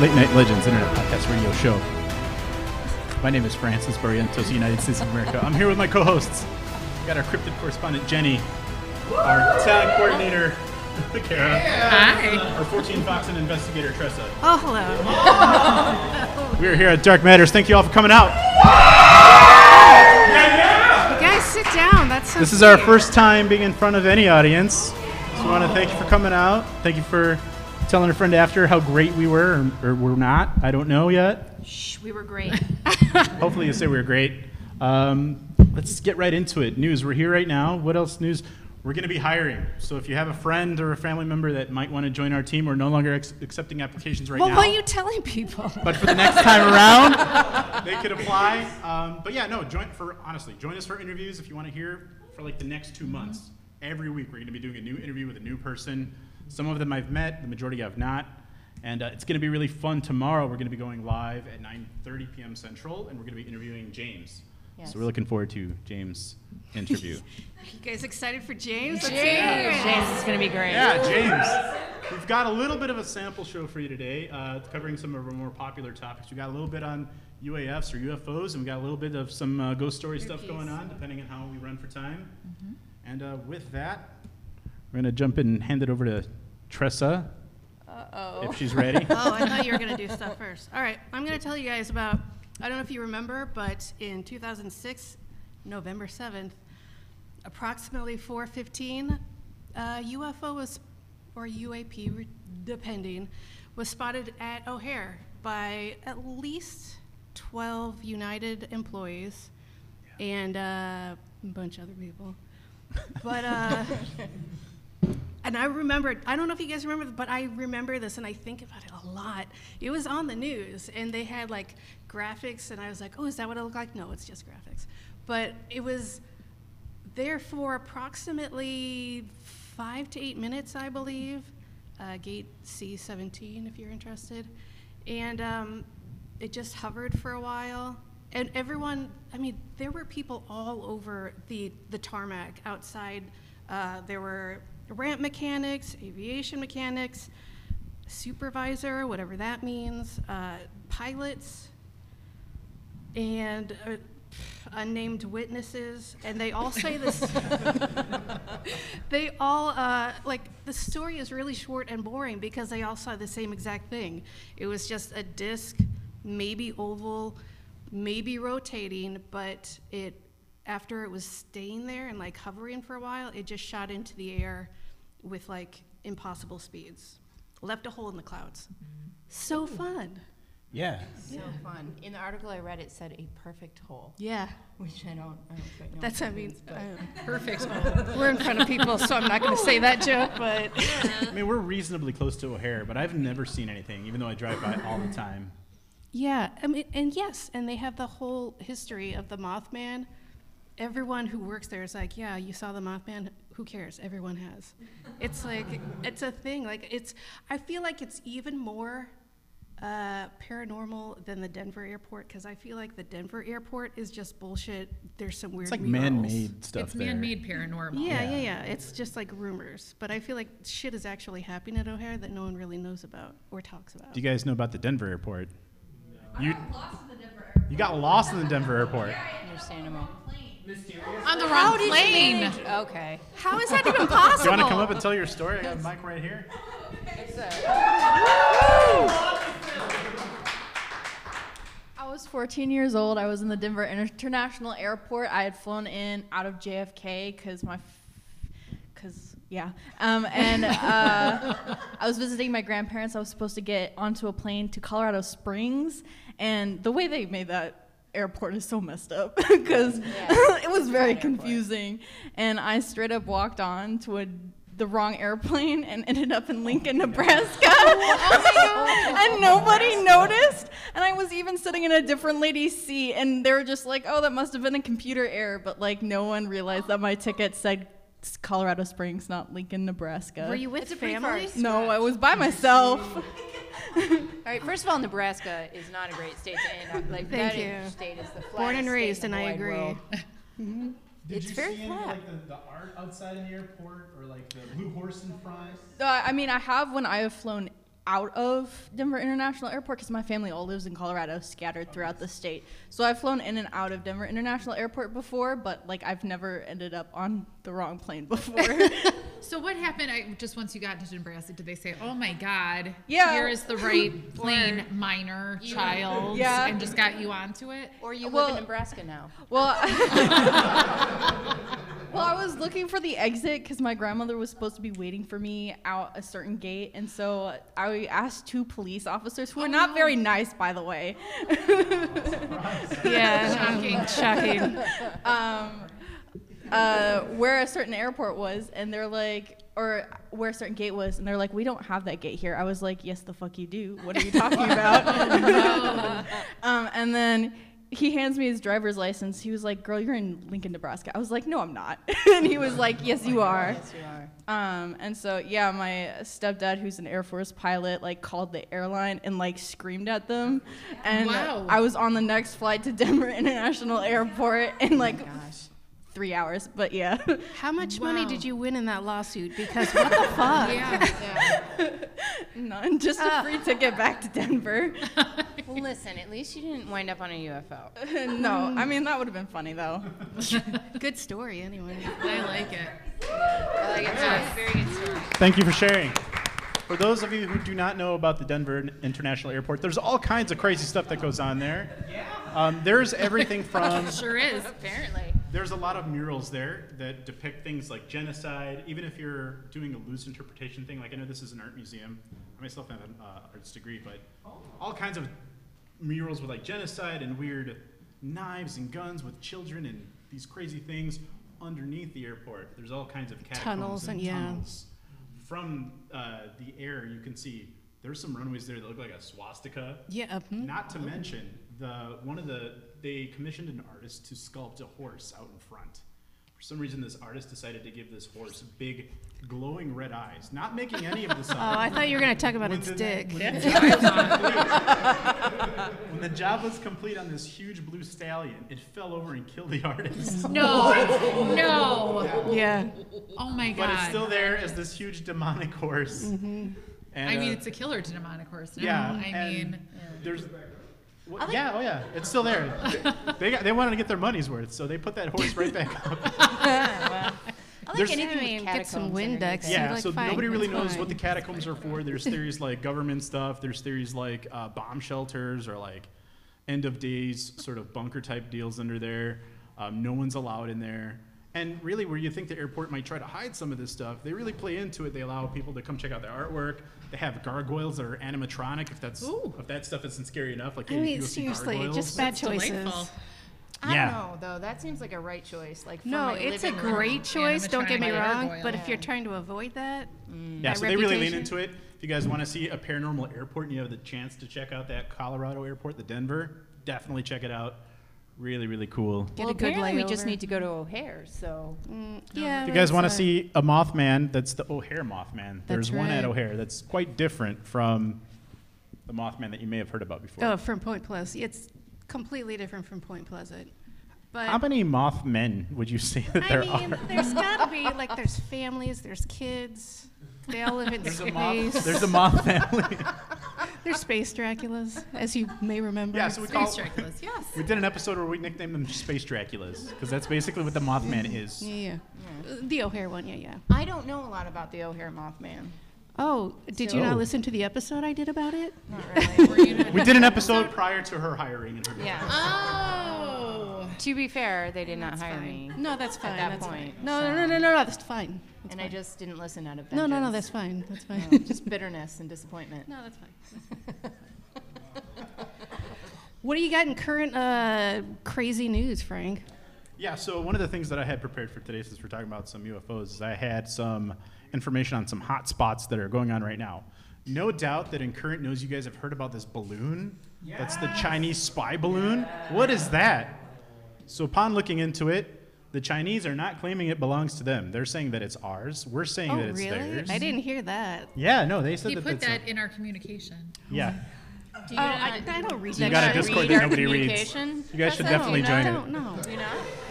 Late Night Legends Internet Podcast Radio Show. My name is Francis Barrientos, United States of America. I'm here with my co-hosts. We got our cryptid correspondent Jenny, our talent coordinator Kara, Hi. our 14 Fox and investigator Tressa. Oh, hello. We are here at Dark Matters. Thank you all for coming out. You guys sit down. That's so This is our first time being in front of any audience. So we want to thank you for coming out. Thank you for telling a friend after how great we were, or, or we're not. I don't know yet. Shh, we were great. Hopefully, you say we were great. Um, let's get right into it. News. We're here right now. What else news? We're going to be hiring. So if you have a friend or a family member that might want to join our team, we're no longer ex- accepting applications right well, now. why are you telling people? but for the next time around, they could apply. Um, but yeah, no, join for honestly, join us for interviews if you want to hear for like the next two months. Every week, we're going to be doing a new interview with a new person. Some of them I've met, the majority I've not. And uh, it's going to be really fun. Tomorrow, we're going to be going live at 9:30 p.m. Central, and we're going to be interviewing James. So we're looking forward to James' interview. you guys excited for James? Let's James. hear it. James is gonna be great. Yeah, James. We've got a little bit of a sample show for you today, uh, covering some of our more popular topics. We got a little bit on UAPs or UFOs, and we got a little bit of some uh, ghost story stuff going on, depending on how we run for time. And uh, with that, we're gonna jump in and hand it over to Tressa, Uh-oh. if she's ready. Oh, I thought you were going to do stuff first. All right, I'm going to tell you guys about, I don't know if you remember, but in 2006, November 7th, approximately 4:15, uh, UFO was, or UAP, depending, was spotted at O'Hare by at least 12 United employees and uh, a bunch of other people. But uh, and I remember, I don't know if you guys remember, but I remember this and I think about it a lot. It was on the news and they had like graphics, and I was like, oh, is that what it looked like? No, it's just graphics. But it was there for approximately five to eight minutes, I believe. Uh, gate C17, if you're interested. And um, it just hovered for a while. And everyone, I mean, there were people all over the, the tarmac outside. Uh, there were ramp mechanics, aviation mechanics, supervisor, whatever that means, uh, pilots, and uh, unnamed witnesses, and they all say this. they all uh, like the story is really short and boring because they all saw the same exact thing. It was just a disc, maybe oval, maybe rotating, but it after it was staying there and like hovering for a while, it just shot into the air with like impossible speeds, left a hole in the clouds. So fun. Yeah. So fun. In the article I read, it said a perfect hole, Yeah. which I don't, I don't quite know. That's, what I that mean, means, but- I- perfect. We're in front of people, so I'm not going to say that joke, but I mean, we're reasonably close to O'Hare, but I've never seen anything, even though I drive by all the time. yeah, I mean, and yes, and they have the whole history of the Mothman. Everyone who works there is like, yeah, you saw the Mothman. Who cares? Everyone has. It's like it's a thing. Like it's. I feel like it's even more uh, paranormal than the Denver airport because I feel like the Denver airport is just bullshit. There's some weird. It's like murals. man-made stuff It's there. man-made paranormal. Yeah, yeah, Yeah. yeah. It's just like rumors. But I feel like shit is actually happening at O'Hare that no one really knows about or talks about. Do you guys know about the Denver airport? You, you got lost in the Denver airport. Understandable. On the wrong plane. Okay. How is that even possible? Do you want to come up and tell your story? I got a mic right here. I was 14 years old. I was in the Denver International Airport. I had flown in out of JFK because my, because yeah, um, and uh, I was visiting my grandparents. I was supposed to get onto a plane to Colorado Springs, and the way they made that airport is so messed up because it was very confusing. And I straight up walked on to a the wrong airplane and ended up in Lincoln, Nebraska. and nobody noticed. And I was even sitting in a different lady's seat, and they were just like, "Oh, that must have been a computer error." But like, no one realized that my ticket said Colorado Springs, not Lincoln, Nebraska. Were you with It's a pretty far family? No, I was by myself. all right, first of all, Nebraska is not a great state to end up. Like, Thank that you. state is the Born and state raised, in and I wide agree. world. Did It's you very see any flat. like the, the art outside in the airport or like the blue horse in front? Uh, I mean, I have when I have flown out of Denver International Airport because my family all lives in Colorado, scattered throughout the state. So I've flown in and out of Denver International Airport before, but like I've never ended up on the wrong plane before. So what happened? I, just once you got to Nebraska, did they say, "Oh my God, Yeah. here is the right plane, minor child," Yeah. and just got you onto it? Or you live Well- in Nebraska now. well, well, I was looking for the exit because my grandmother was supposed to be waiting for me out a certain gate, and so I asked two police officers who are not very nice, by the way. Yeah. Shocking. Shocking. um, uh, where a certain airport was, and they're like, or where a certain gate was, and they're like, we don't have that gate here. I was like, yes, the fuck you do. What are you talking about? um, and then he hands me his driver's license. He was like, girl, you're in Lincoln, Nebraska. I was like, no, I'm not. and he was like, yes, you are. Yes, you are. Um, and so yeah, my stepdad, who's an Air Force pilot, like called the airline and like screamed at them. And Wow. I was on the next flight to Denver International Airport and like Gosh. Three hours. But yeah, How much money did you win in that lawsuit? Because what the fuck? Yeah. none, just a ah. free ticket back to Denver. Well, listen, at least you didn't wind up on a UFO. no, I mean that would have been funny though. Good story, anyway. I like it. I like it. It's a very good story. Thank you for sharing. For those of you who do not know about the Denver International Airport, there's all kinds of crazy stuff that goes on there. Um, there's everything from Sure is. Apparently. There's a lot of murals there that depict things like genocide. Even if you're doing a loose interpretation thing, like I know this is an art museum. I myself have an uh, arts degree, but all kinds of murals with like genocide and weird knives and guns with children and these crazy things underneath the airport. There's all kinds of catacombs Tunnels and- yeah. tunnels. From uh, the air, you can see there's some runways there that look like a swastika. Yeah. mhm. Not to mention the one of the they commissioned an artist to sculpt a horse out in front. For some reason, this artist decided to give this horse big, glowing red eyes. Not making any of this Oh. I thought you were going to talk about When its the- dick. When the, job was complete, when the job was complete on this huge blue stallion, it fell over and killed the artist. No. No. Yeah. Oh my god. But it's still there as this huge demonic horse. And, I mean, uh, it's a killer demonic horse. Now. yeah. I and mean, there's Well, yeah, oh yeah, it's still there. they got, they wanted to get their money's worth, so they put that horse right back up. I like There's- anything I mean, with get some catacombs underneath Windex. Yeah, like, so fine, nobody really that's knows what the catacombs are for. There's theories like government stuff. There's theories like uh, bomb shelters or like end of days sort of bunker type deals under there. Um, no one's allowed in there. And really, where you think the airport might try to hide some of this stuff, they really play into it. They allow people to come check out their artwork. They have gargoyles that are animatronic. If that's Ooh. if that stuff isn't scary enough, like I hey, you mean, can go see seriously, gargoyles. just bad That's choices. delightful. I Yeah. don't know though. That seems like a right choice. Like for No, it's a living room. great choice. Don't get me wrong. gargoyle. But if you're trying to avoid that, mm. Yeah, my so they really lean into it. If you guys want to see a paranormal airport and you have the chance to check out that Colorado airport, the Denver, definitely check it out. Really, really cool. get well, a good apparently we just need to go to O'Hare. So Mm, yeah. If you guys want to see a Mothman, that's the O'Hare Mothman. There's That's one at. O'Hare that's quite different from the Mothman that you may have heard about before. Oh, from Point Pleasant. It's completely different from Point Pleasant. But How many Mothmen would you say that I there mean, are? there's got to be like there's families, there's kids. They all live in There's a space. moth. There's a moth family. They're space Draculas, as you may remember. yeah, so we call. Space Draculas, yes. We did an episode where we nicknamed them Space Draculas because that's basically what the Mothman is. Yeah, yeah. Uh, The O'Hare one, yeah, yeah. I don't know a lot about the O'Hare Mothman. Oh, did you not listen to the episode I did about it? Not really. Were you We did an episode prior to her hiring and her. yeah. Oh. To be fair, they did not hire fine. me, No, that's fine. that that's point, fine. No, so- no, no, no, no, no, that's fine. That's and I fine. just didn't listen out of No, no, no, that's fine. That's fine. No, just bitterness and disappointment. no, that's fine. what do you got in current uh, crazy news, Frank? Yeah, so one of the things that I had prepared for today, since we're talking about some UFOs, is I had some information on some hot spots that are going on right now. No doubt that in current news, you guys have heard about this balloon. That's the Chinese spy balloon. What is that? So, upon looking into it, the Chinese are not claiming it belongs to them. They're saying that it's ours. We're saying Oh, that it's really? theirs. I didn't hear that. Yeah, no, they said He that. put that's that in our communication. yeah, Do you Oh, not, I, I don't read you that. got a. Discord read that nobody reads. communication? You guys should definitely no, join I it. don't know. Do you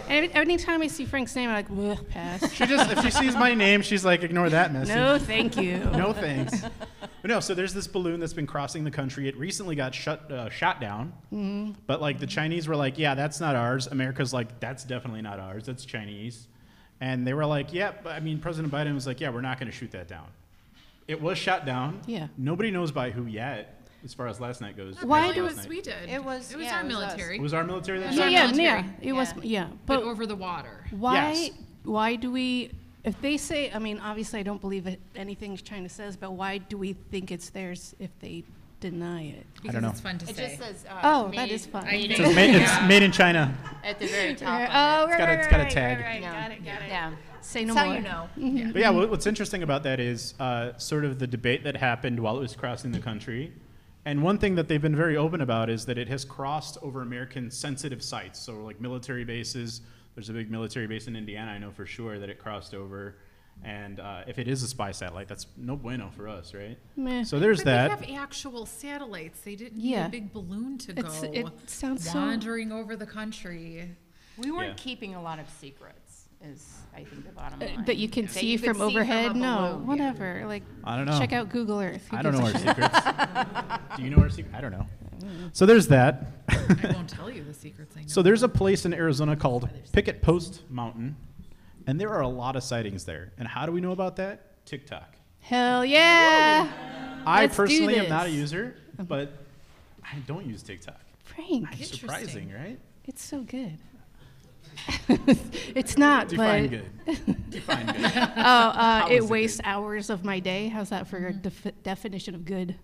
not? Any, anytime I see Frank's name, I'm like, Ugh, pass. She just, if she sees my name, she's like, ignore that message. no, thank you. no thanks. But no, so there's this balloon that's been crossing the country. It recently got shut, uh, shot down. Mm-hmm. But like the Chinese were like, yeah, that's not ours. America's like, that's definitely not ours. That's Chinese. And they were like, yeah, but I mean, President Biden was like, yeah, we're not going to shoot that down. It was shot down. Yeah. Nobody knows by who yet, as far as last night goes. Why Well, do- it we did. It was- It was yeah, our it was us. military. It was our military that was Yeah, shot our yeah, down? yeah. military. It was, Yeah. yeah. but But over the water. why? Yes. Why do we? If they say, I mean, obviously, I don't believe it, anything China says, but why do we think it's theirs if they deny it? Because don't know. it's fun to It say. just says. Uh, Oh, made, that is fun. I made It think- says made, Yeah. it's made in China. at the very top. oh, of it. right, got a- right, it's got a right, tag. Right, right. Yeah. Got it, got it. Yeah. Say no That's more. how you know. Yeah. But yeah, what's interesting about that is uh, sort of the debate that happened while it was crossing the country. And one thing that they've been very open about is that it has crossed over American sensitive sites. So, like military bases, there's a big military base in Indiana, I know for sure that it crossed over. And uh, if it is a spy satellite, that's no bueno for us, right? Meh. So, there's but that. they have actual satellites. They didn't Yeah. need a big balloon to It's- go it sounds so- wandering over the country. We weren't Yeah. keeping a lot of secrets, is I think the bottom Uh, line. that you can That see you could from see from overhead? a no, balloon. whatever. Like, I don't know. check out Google Earth. Who I don't know gives our a shit? secrets. Do you know our secrets? I don't know. So, there's that. I won't tell you the secrets I know. So there's a place in Arizona called Picket Post Mountain, and there are a lot of sightings there. And how do we know about that? TikTok. Hell yeah, I Let's do personally am not a this. user, but I don't use TikTok. Frank. It's surprising, right? It's so good. it's not, Define but good. Define good. oh, uh, How it is it wastes good? hours of my day. How's that for a defi- definition of good?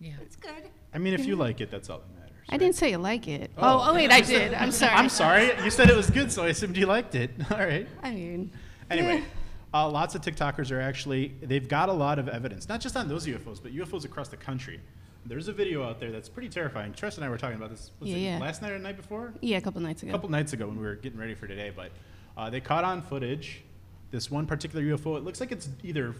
yeah. It's good. I mean, if you like it, that's all that matters. I didn't say you like it. Oh. Oh, oh, wait, I did. I'm sorry. I'm sorry. You said it was good, so I assumed you liked it. All right. I mean, Anyway, uh, lots of TikTokers are actually, they've got a lot of evidence, not just on those UFOs, but UFOs across the country. There's a video out there that's pretty terrifying. Tress and I were talking about this was Yeah, it yeah. last night or the night before? yeah, a couple nights ago. a couple nights ago when we were getting ready for today, but uh, they caught on footage this one particular UFO. It looks like it's either,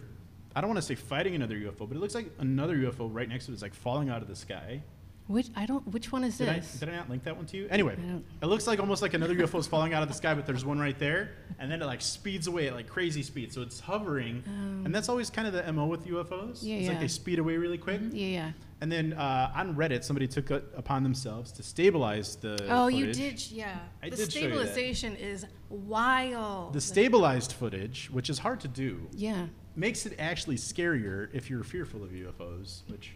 I don't want to say fighting another UFO, but it looks like another UFO right next to it is like falling out of the sky. Which I don't. Which one is Did I, this? did I not link that one to you? Anyway, it looks like almost like another UFO is falling out of the sky, but there's one right there, and then it like speeds away at like crazy speed. So it's hovering, and that's always kind of the mo with UFOs. Yeah, it's like they speed away really quick. yeah, yeah. And then uh, on Reddit, somebody took it upon themselves to stabilize the. Oh, you did, yeah. I the did show you that. stabilization is wild. The stabilized footage, which is hard to do, yeah. makes it actually scarier if you're fearful of UFOs, which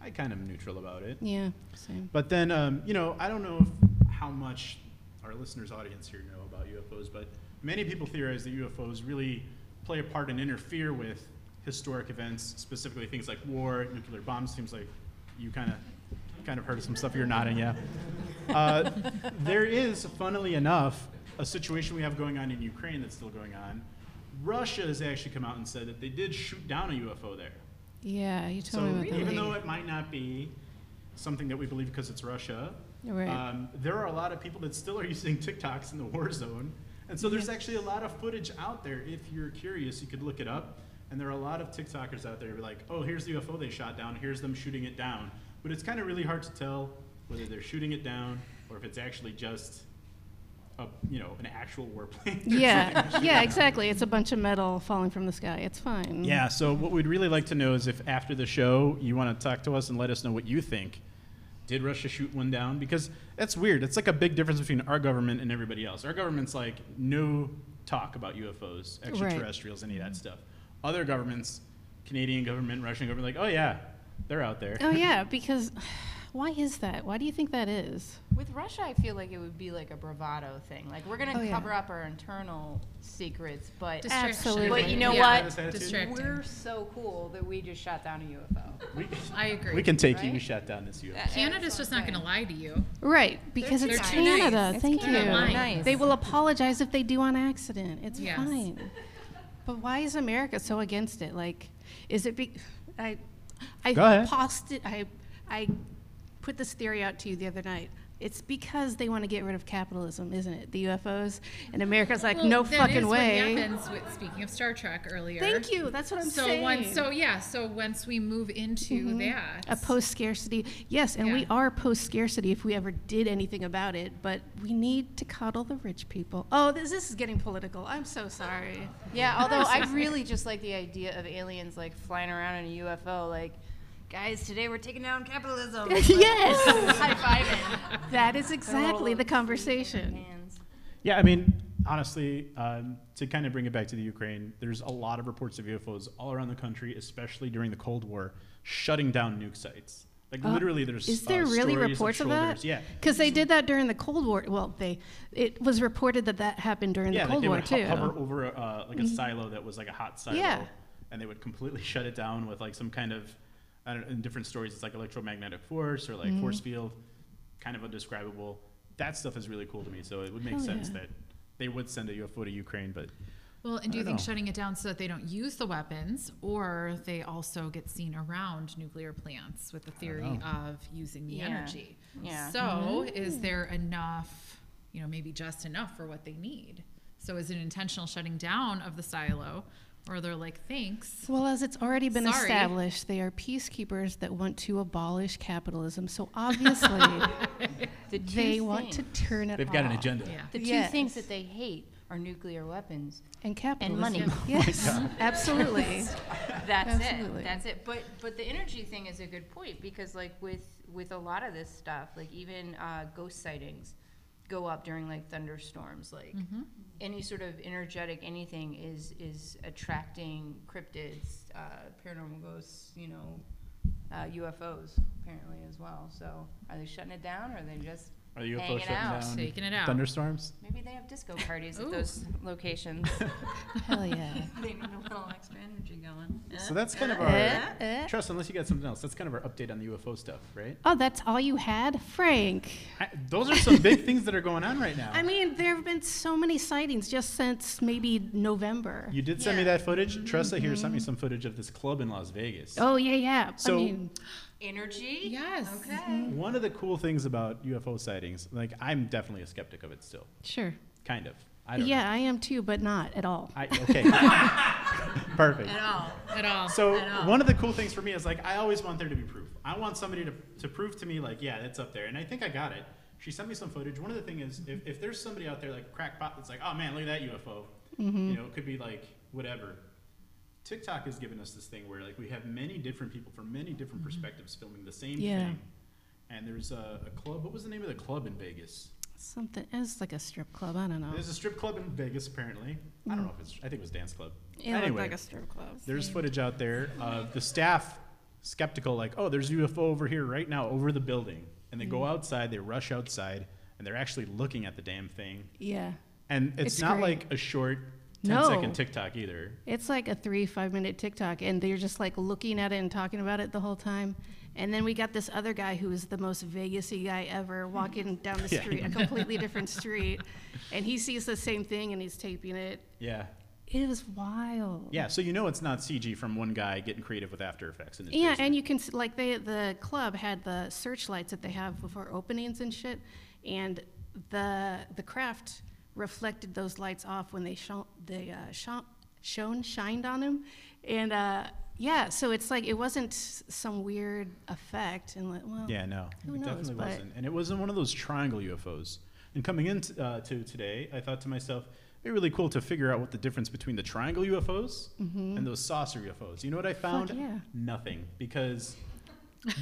I kind of am neutral about it. Yeah. Same. But then, um, you know, I don't know if, how much our listeners' audience here know about UFOs, but many people theorize that UFOs really play a part and interfere with historic events, specifically things like war, nuclear bombs. Seems like you kind of kind of heard of some stuff. You're nodding, yeah. Uh, there is, funnily enough, a situation we have going on in Ukraine that's still going on. Russia has actually come out and said that they did shoot down a UFO there. Yeah, you told So me about that. even though it might not be something that we believe because it's Russia, Right. um, there are a lot of people that still are using TikToks in the war zone. And so there's actually a lot of footage out there. If you're curious, you could look it up. And there are a lot of TikTokers out there who are like, oh, here's the UFO they shot down. Here's them shooting it down. But it's kind of really hard to tell whether they're shooting it down or if it's actually just a, you know, an actual warplane. yeah, yeah, exactly. It's a bunch of metal falling from the sky. It's fine. Yeah, so what we'd really like to know is if after the show you want to talk to us and let us know what you think. Did Russia shoot one down? Because that's weird. It's like a big difference between our government and everybody else. Our government's like no talk about UFOs, extraterrestrials, any of that stuff. Other governments, Canadian government, Russian government, like, oh yeah, they're out there. Oh yeah, because why is that? Why do you think that is? With Russia, I feel like it would be like a bravado thing. Like we're gonna Oh, yeah. cover up our internal secrets, but Absolutely. but you know Yeah. What? We're so cool that we just shot down a UFO. We, I agree. we can take you. We shot down this UFO. That- Canada's just not going to lie to you. Right, because too it's. Canada. It's Thank Canada. you. Nice. Nice. They will apologize if they do on accident. It's Yes. fine. But why is America so against it? Like, is it be? I, I Go ahead. posted. I, I put this theory out to you the other night. It's because they want to get rid of capitalism, isn't it? The UFOs, and America's like, Well, no that fucking is way. What happens with, speaking of Star Trek earlier. Thank you. That's what I'm so saying. once, so yeah, so once we move into mm-hmm. that, a post scarcity. Yes, and we are post scarcity if we ever did anything about it, but we need to coddle the rich people. Oh, this, this is getting political. I'm so sorry. Yeah, although I really just like the idea of aliens like flying around in a UFO, like, guys, today we're taking down capitalism. yes, High fiving. that is exactly the conversation. Yeah, I mean, honestly, um, to kind of bring it back to the Ukraine, there's a lot of reports of UFOs all around the country, especially during the Cold War, shutting down nuke sites. Like literally, there's Is there uh, really reports of, shoulders. that? Yeah, because they did that during the Cold War. Well, they it was reported that that happened during yeah, the Cold they War would too. Mm-hmm. ho- hover over uh, like a silo that was like a hot silo, Yeah. and they would completely shut it down with like some kind of, I don't know, in different stories, it's like electromagnetic force or like Mm-hmm. force field, kind of undescribable. That stuff is really cool to me. So it would make Hell sense yeah. that they would send a UFO to Ukraine, but well, and do you think know. shutting it down so that they don't use the weapons, or they also get seen around nuclear plants with the theory of using the Yeah. energy? Yeah. So, is there enough? You know, maybe just enough for what they need. So, is it an intentional shutting down of the silo, or they're like, thanks? Well, as it's already been Sorry. established, they are peacekeepers that want to abolish capitalism. So obviously, The two they want to turn it they've got an agenda. Yeah. The two Yes. things that they hate are nuclear weapons. and capitalism. money. Yes, absolutely. That's Absolutely. it. That's it. But but the energy thing is a good point because like with with a lot of this stuff, like even uh, ghost sightings go up during like thunderstorms. Like any sort of energetic anything is is attracting cryptids, uh, paranormal ghosts, you know, uh, UFOs apparently as well. So are they shutting it down or are they just Are the UFO Hanging shutting out. down Taking it out. thunderstorms? maybe they have disco parties at those locations? Hell yeah. they need a little extra energy going. So that's kind of our Uh, uh. trust. Unless you got something else, that's kind of our update on the UFO stuff, right? Oh, that's all you had, Frank. I, those are some big things that are going on right now. I mean, there have been so many sightings just since maybe November. you did send me Yeah. that footage. Tressa here sent me some footage of this club in Las Vegas. Oh yeah, yeah. So- I mean, Energy? Yes. Okay. One of the cool things about UFO sightings, like I'm definitely a skeptic of it still, sure. kind of. I don't Yeah, I am too, but not at all. I, okay. Perfect. At all. At all. So I know. one of the cool things for me is like I always want there to be proof. I want somebody to, to prove to me like yeah it's up there, and I think I got it. She sent me some footage. One of the things is if, if there's somebody out there like crackpot that's like oh man look at that UFO, Mm-hmm. you know it could be like whatever. TikTok has given us this thing where like we have many different people from many different perspectives filming the same Yeah. thing. And there's a, a club. What was the name of the club in Vegas? Something, it's like a strip club, I don't know. There's a strip club in Vegas apparently. I don't know if it's. I think it was dance club. It looked anyway, like a strip club. There's footage out there of the staff skeptical, like, oh, there's UFO over here right now over the building. And they go Mm. outside, they rush outside, and they're actually looking at the damn thing. Yeah. And it's, It's not great. like a short 10 No. second TikTok either. It's like a three, five minute TikTok, and they're just like looking at it and talking about it the whole time. And then we got this other guy who is the most Vegasy guy ever walking down the Yeah. street, a completely different street, and he sees the same thing and he's taping it. Yeah. It was wild. Yeah, so you know it's not CG from one guy getting creative with After Effects his Yeah, basement. and you can like they the club had the searchlights that they have before openings and shit, and the the craft reflected those lights off when they shone they uh, shone shone shined on them, and uh, yeah, so it's like it wasn't some weird effect, and like, well, Yeah, no, it knows, definitely wasn't. And it wasn't one of those triangle UFOs. And coming into uh, to today, I thought to myself, it'd be really cool to figure out what the difference between the triangle UFOs and those saucer UFOs. You know what I found? yeah. Nothing, because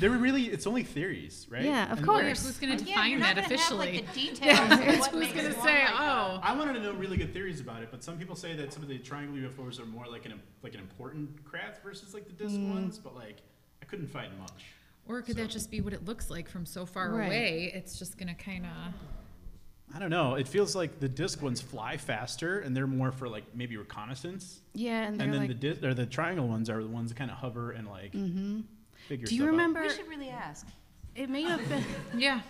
they were really it's only theories, right? Yeah, of And- course. Yeah, who's going to Yeah, define you're that not gonna officially? Have, like, the details. of Who's going to say, like that. oh, I wanted to know really good theories about it, but some people say that some of the triangle UFOs are more like an like an important craft versus like the disc Mm. ones. But like, I couldn't find much. or could So- that just be what it looks like from so far Right. away? It's just going to kind of. I don't know. It feels like the disc ones fly faster, and they're more for like maybe reconnaissance. yeah, and And then like, the disc or the triangle ones are the ones that kind of hover and like mm-hmm. Figure do you stuff out. remember? We should really ask. It may have been, Yeah.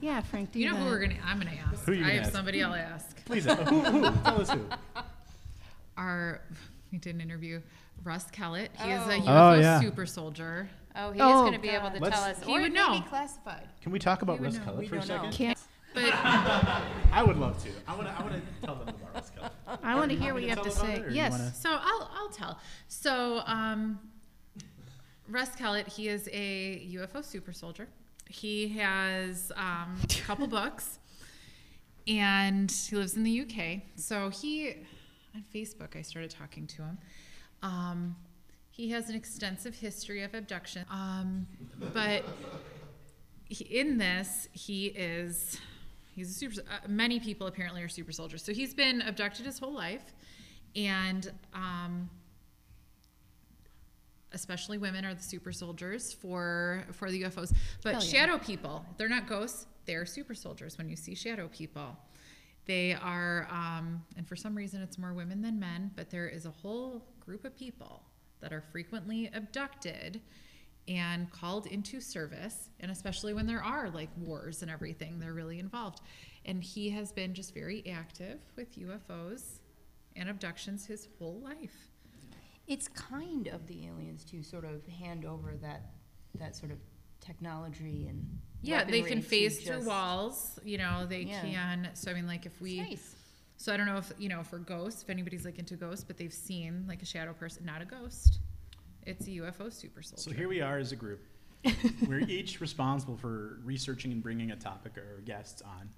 yeah, Frank. Do You know who we're going to. I'm going to ask. Who you I gonna have ask? somebody I'll ask. Please, uh, who, who? Tell us who. Our. We did an interview. Russ Kellett. He is a Oh. UFO Oh, yeah. super soldier. Oh, he Oh, is going to be able to Let's- tell us. He or would it may know. be classified. Can we talk about Russ know. Keller We for a don't know. second? Can't, But I would love to. I want to. I want to tell them about Russ Keller. I want to hear what you have to say. it, or you Yes. wanna- So I'll I'll tell. So um, Russ Kellett, he is a UFO super soldier. He has um, a couple books, and he lives in the UK. So he on Facebook, I started talking to him. Um, he has an extensive history of abduction, um, but he, in this, he is he's a super. Uh, many people apparently are super soldiers. So he's been abducted his whole life, and um, especially women are the super soldiers for for the UFOs. But yeah. shadow people, they're not ghosts. They're super soldiers. When you see shadow people, they are, um, and for some reason it's more women than men. But there is a whole group of people that are frequently abducted and called into service and especially when there are like wars and everything they're really involved and he has been just very active with ufos and abductions his whole life It's kind of the aliens to sort of hand over that that sort of technology and yeah they can to phase through walls you know they Yeah. can so i mean like if we nice. so i don't know if you know for ghosts if anybody's like into ghosts but they've seen like a shadow person not a ghost it's a ufo super soldier So here we are as a group. We're each responsible for researching and bringing a topic or guests on.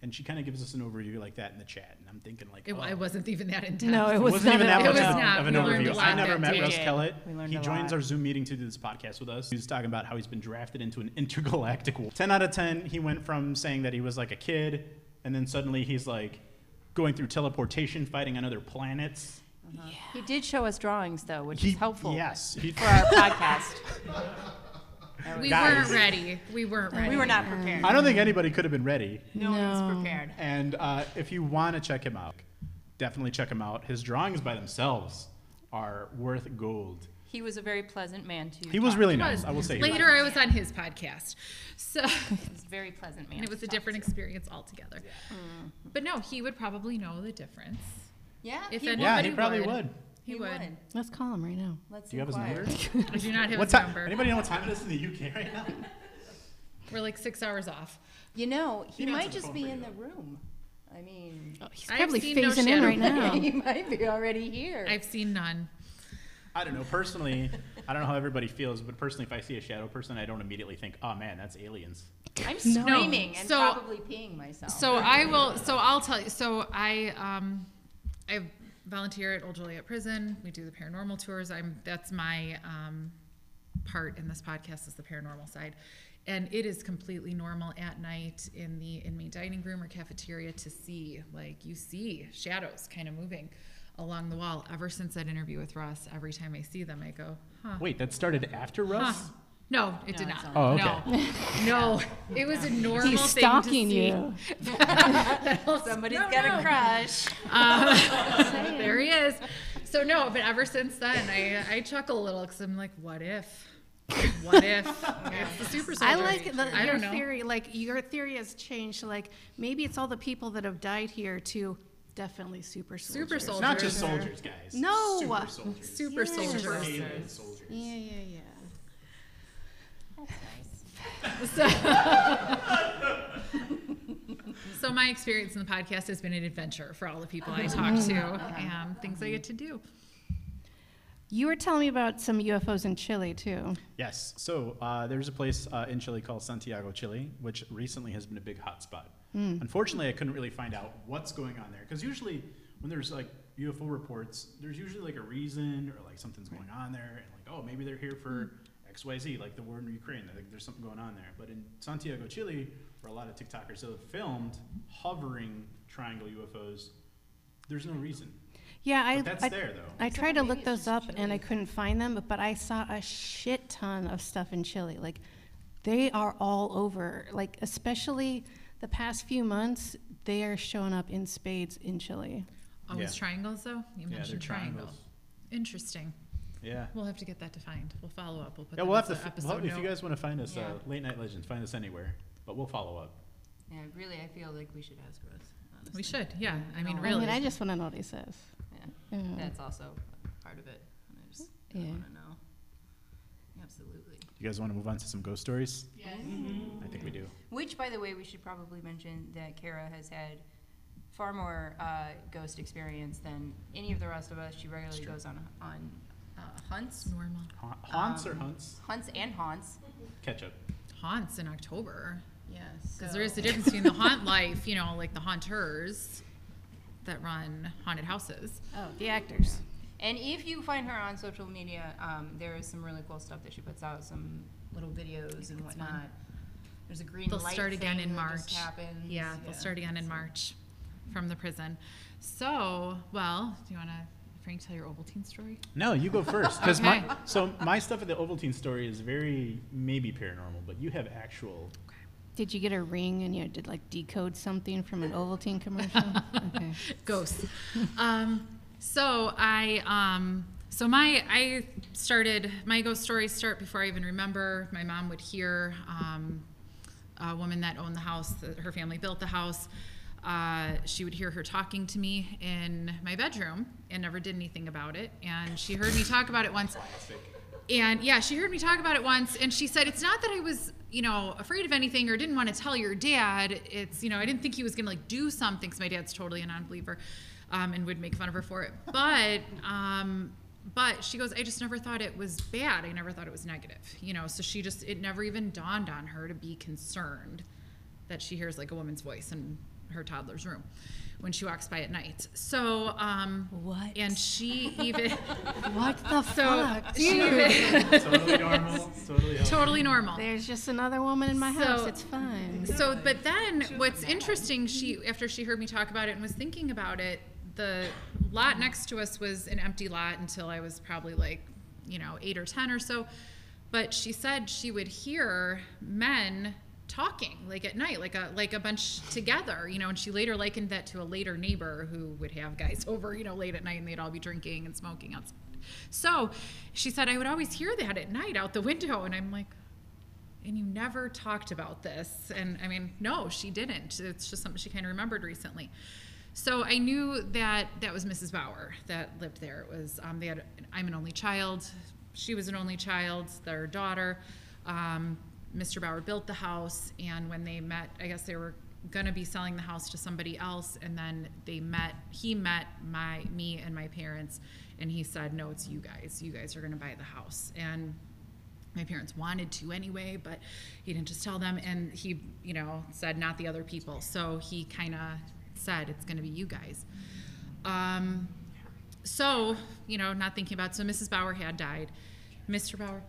And she kind of gives us an overview like that in the chat. And I'm thinking like, it, oh, it wasn't even that intense No, it it was wasn't even not that at much of, was not. of an We learned a overview. I never met day. Russ Yeah. Kellett. He joins lot. our Zoom meeting to do this podcast with us. He was talking about how he's been drafted into an intergalactic war. 10 out of 10, he went from saying that he was like a kid, and then suddenly he's like going through teleportation, fighting on other planets. Uh-huh. He did show us drawings though, which He- is helpful Yes. He, for our podcast. we Guys. weren't ready we weren't ready We were not prepared. I don't think anybody could have been ready. No one was No. prepared. And uh, if you want to check him out, definitely check him out. His drawings by themselves are worth gold. He was a very pleasant man to. You. He was talk really to. nice. I will say. he was later i was on his podcast so He was a very pleasant man. and it was to a talk different to. experience altogether. But no, he would probably know the difference. Yeah, If he any- would. Yeah, he probably would. would. He, would. Let's call him right now. Let's Do you have his number? I do not have What his time? number. Anybody know what time it is in the UK right now? We're like six hours off. You know, he He'd might just be in you, the room. I mean, Oh, he's probably seen no phasing in right now. he might be already here. I've seen none. I don't know. Personally, I don't know how everybody feels, but personally, if I see a shadow person, I don't immediately think, "Oh man, that's aliens." I'm screaming and so- probably peeing myself. So I will. So I'll tell you. So I um, I have volunteer at Old Joliet Prison. We do the paranormal tours. I'm that's my um, part in this podcast is the paranormal side, and it is completely normal at night in the inmate dining room or cafeteria to see like you see shadows kind of moving along the wall. Ever since that interview with Russ, every time I see them, I go, huh. Wait, that started after Huh. Russ? No, it No, did not. not. Oh, okay. No, no, it was a normal He's thing stalking to see. you. Somebody's got a crush. Um, there he is. So no, but ever since then, I I chuckle a little because I'm like, what if? What if it's the super soldier? I like the, I your don't know. theory. Like your theory has changed. Like maybe it's all the people that have died here to definitely super soldiers. Super soldiers. Not just soldiers, guys. No. Super soldiers. Super Yes. soldiers. Super soldiers. Yeah, yeah, yeah. So so my experience in the podcast has been an adventure for all the people I talk to and things I get to do. You were telling me about some UFOs in Chile too. Yes. So uh, there's a place uh, in Chile called Santiago, Chile, which recently has been a big hotspot. Unfortunately, I couldn't really find out what's going on there because usually when there's like UFO reports, there's usually like a reason or like something's going on there, and like oh maybe they're here for X Y Z, like the war in Ukraine. I think there's something going on there. But in Santiago, Chile, where a lot of TikTokers have filmed hovering triangle UFOs, there's no reason. Yeah, I that's I, there though. I tried to look those up and I couldn't find them, but, but I saw a shit ton of stuff in Chile. Like they are all over. Like especially the past few months, they are showing up in spades in Chile. Always Yeah. triangles though? You Yeah, they're mentioned triangle. triangles. Interesting. Yeah. We'll have to get that defined. We'll follow up. We'll put Yeah, that we'll have to. f- episode well, if you guys want to find us, Yeah. uh, late night legends, find us anywhere. But we'll follow up. Yeah, really, I feel like we should ask Russ. Honestly. We should, yeah. I mean, I really. I mean, I just want to know what he says. Yeah, Yeah. that's also part of it. And I just I Yeah. want to know. Absolutely. You guys want to move on to some ghost stories? Yes. I think we do. Which, by the way, we should probably mention that Kara has had far more uh, ghost experience than any of the rest of us. She regularly true. goes on on uh, hunts, normal. Ha- haunts or Um, hunts? hunts and haunts. Ketchup. Haunts in October. Yes, Because there is a difference between the haunt life, you know, like the haunters that run haunted houses. Oh, the actors. And if you find her on social media, um, there is some really cool stuff that she puts out, some little videos and whatnot. There's a green They'll light start again thing in that just March. happens. Yeah, they'll start again in March from the prison. So, well, do you want to, Frank, tell your Ovaltine story? No, you go first. Because Okay. my so my stuff at the Ovaltine story is very maybe paranormal, but you have actual. Did you get a ring and you did like decode something from an Ovaltine commercial? okay. ghosts. um, so I, um, so my, I started my ghost stories start before I even remember. My mom would hear um, a woman that owned the house, that her family built the house. Uh, she would hear her talking to me in my bedroom and never did anything about it. And she heard me talk about it once. And yeah, she heard me talk about it once, and she said, It's not that I was, you know, afraid of anything or didn't want to tell your dad. It's, you know, I didn't think he was going to like do something because my dad's totally a non believer um, and would make fun of her for it. But, um, but she goes, I just never thought it was bad. I never thought it was negative, you know, so she just, it never even dawned on her to be concerned that she hears like a woman's voice in her toddler's room when she walks by at night. So, um, What? And she even, What the so fuck? she even, totally normal. Totally. healthy. totally normal. There's just another woman in my house. It's fine. So, but then what's interesting, she after she heard me talk about it and was thinking about it, the lot next to us was an empty lot until I was probably like, you know, eight or ten or so. But she said she would hear men talking like at night like a like a bunch together you know and she later likened that to a later neighbor who would have guys over you know late at night and they'd all be drinking and smoking outside so she said i would always hear that at night out the window and i'm like and you never talked about this and i mean no she didn't it's just something she kind of remembered recently. So i knew that that was mrs bauer that lived there. It was um, they had i'm an only child she was an only child their daughter um, mr bauer built the house and when they met i guess they were to be selling the house to somebody else and then they met he met my me and my parents and he said no it's you guys you guys are to buy the house and my parents wanted to anyway, but he didn't just tell them. And he, you know, said not the other people. So he kind of said it's to be you guys. Um, so, you know, not thinking about so Mrs. Bauer had died. Mr. Bauer,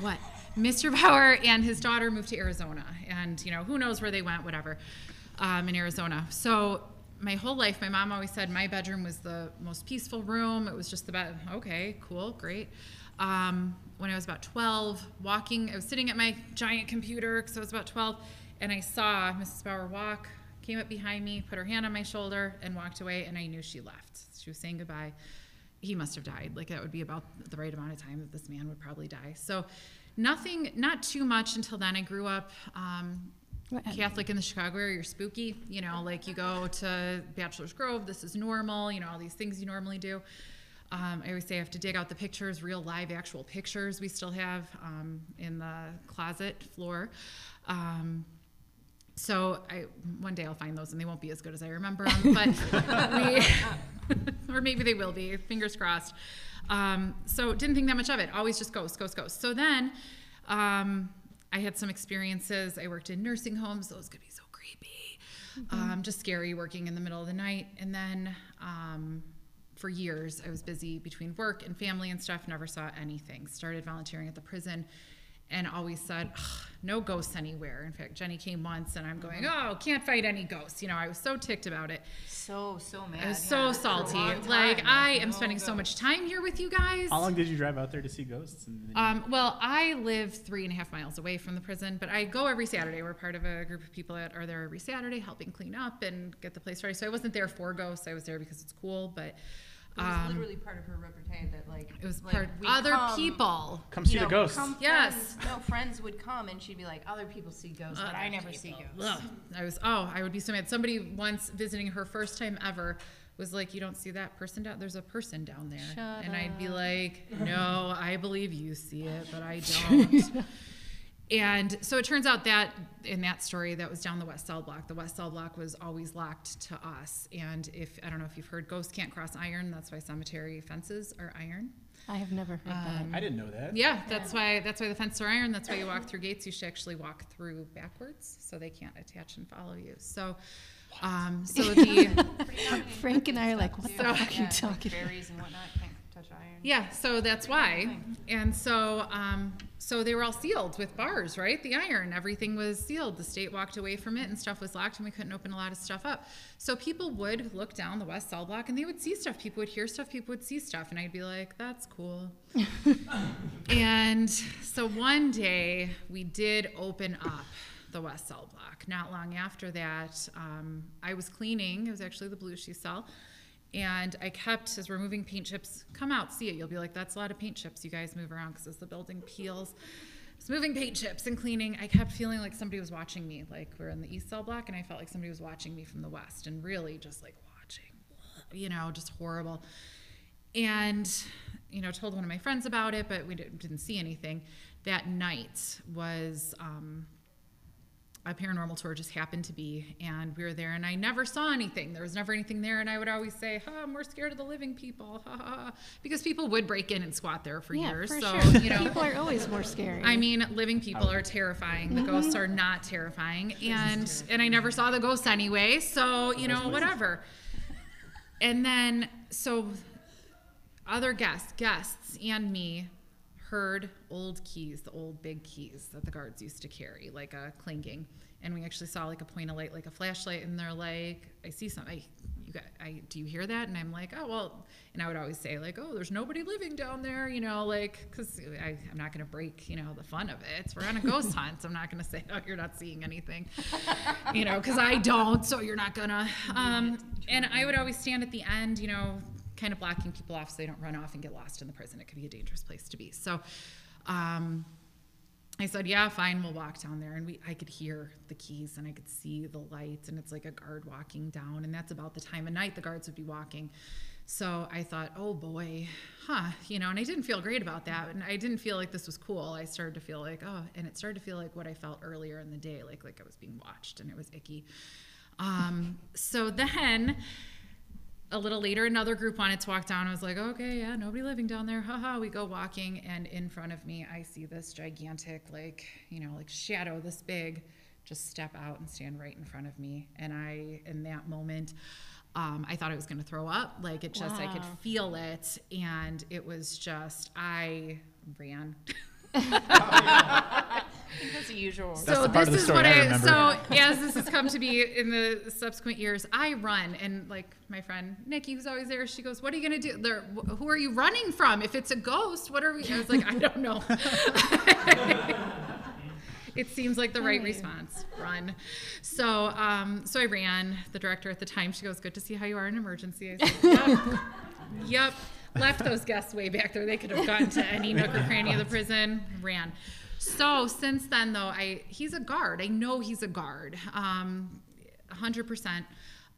what? Mr. Bauer and his daughter moved to Arizona, and you know, who knows where they went, whatever, um, in Arizona. So my whole life, my mom always said my bedroom was the most peaceful room. It was just the bed. Okay, cool, great. Um, when I was about 12, walking, I was sitting at my giant computer because I was about 12, and I saw Mrs. Bauer walk, came up behind me, put her hand on my shoulder, and walked away, and I knew she left. She was saying goodbye. He must have died. Like that would be about the right amount of time that this man would probably die. So, nothing, not too much until then. I grew up um, Catholic in the Chicago area. You're spooky, you know, like you go to Bachelor's Grove. This is normal. You know, all these things you normally do. Um, I always say I have to dig out the pictures, real live, actual pictures we still have um, in the closet floor. Um, so I one day I'll find those and they won't be as good as I remember them, but we, or maybe they will be. Fingers crossed. Um, so didn't think that much of it. Always just ghosts, ghosts, ghosts. So then um, I had some experiences. I worked in nursing homes. Those could be so creepy, um, just scary working in the middle of the night. And then um, for years I was busy between work and family and stuff. Never saw anything. Started volunteering at the prison and always said, no ghosts anywhere. In fact, Jenny came once and I'm going, oh, can't fight any ghosts. You know, I was so ticked about it. So so mad. I was yeah, so salty. long time, Like, I am no spending so much time here with you guys. How long did you drive out there to see ghosts? And you- Um, well, I live three and a half miles away from the prison, but I go every Saturday. We're part of a group of people that are there every Saturday helping clean up and get the place ready. So I wasn't there for ghosts. I was there because it's cool, but It was um, literally part of her repertoire that like it was like, part other come- people. Come you see the ghosts. Come Yes. friends, no friends would come and she'd be like, other people see ghosts, but I never see ghosts. Ugh. I was oh, I would be so mad. Somebody once visiting her first time ever was like, "You don't see that person down? There's a person down there." Shut and I'd be like, "No, I believe you see it, but I don't." And so it turns out that in that story, that was down the west cell block. The west cell block was always locked to us. And if I don't know if you've heard, ghosts can't cross iron. That's why cemetery fences are iron. I have never heard that. I didn't know that. Yeah, that's why that's why the fences are iron. That's why you walk through gates. You should actually walk through backwards, so they can't attach and follow you. So, um, so the Frank and I are like, what So- the fuck are you Yeah, like talking? Berries and whatnot can't touch iron. yeah, so that's why. And so, um, so they were all sealed with bars, right? The iron, everything was sealed. The state walked away from it, and stuff was locked, and we couldn't open a lot of stuff up. So people would look down the west cell block, and they would see stuff. People would hear stuff. People would see stuff, and I'd be like, "That's cool." and so one day we did open up the west cell block. Not long after that, um, I was cleaning. It was actually the blue she cell. And I kept, as we're moving paint chips, come out, see it. You'll be like, that's a lot of paint chips. You guys move around because as the building peels, it's moving paint chips and cleaning. I kept feeling like somebody was watching me. Like we're in the east cell block, and I felt like somebody was watching me from the west and really just like watching, you know, just horrible and you know told one of my friends about it but we didn't, see anything that night was um, a paranormal tour just happened to be and we were there and i never saw anything there was never anything there and i would always say huh, i'm more scared of the living people ha, ha, ha," because people would break in and squat there for Yeah, years for so sure. you know People are always more scary. I mean, living people are terrifying. The ghosts mm-hmm. are not terrifying, and and I never saw the ghosts anyway. So you know, whatever. And then so, other guests, guests, and me heard old keys, the old big keys that the guards used to carry, like a clinking. And we actually saw like a point of light, like a flashlight, and they're like, "I see something. You got, I, do you hear that?" And I'm like, "Oh well." And I would always say like, "Oh, there's nobody living down there," you know, like because I'm not gonna break, you know, the fun of it. We're on a ghost hunt. So I'm not gonna say, "Oh, you're not seeing anything," you know, because I don't. So you're not gonna. Um, and I would always stand at the end, you know, kind of blocking people off so they don't run off and get lost in the prison. It could be a dangerous place to be. So. Um, I said, "Yeah, fine, we'll walk down there." And we, I could hear the keys and I could see the lights, and it's like a guard walking down, and that's about the time of night the guards would be walking. So I thought, "Oh boy, huh?" You know, and I didn't feel great about that, and I didn't feel like this was cool. I started to feel like, oh, and it started to feel like what I felt earlier in the day, like like I was being watched, and it was icky. Um, so then a little later, another group wanted to walk down. I was like, okay, yeah, nobody living down there. Haha. We go walking, and in front of me, I see this gigantic, like, you know, like shadow this big just step out and stand right in front of me. And I, in that moment, Um, I thought I was going to throw up. Like it just, I could feel it, and it was just I ran. That's the usual. That's so the part of this the is what I I, remember. so as this has come to be in the subsequent years, I run and like my friend Nikki, who's always there, she goes, "What are you gonna do? There, who are you running from? If it's a ghost, what are we?" I was like, "I don't know." it seems like the right response. Run. So, um, so I ran. The director at the time, she goes, "Good to see how you are in emergency." I said, "Yep, yep." Left those guests way back there. They could have gone to any nook or cranny of the prison. Ran. So since then, though, I he's a guard. I know he's a guard. Um, 100%.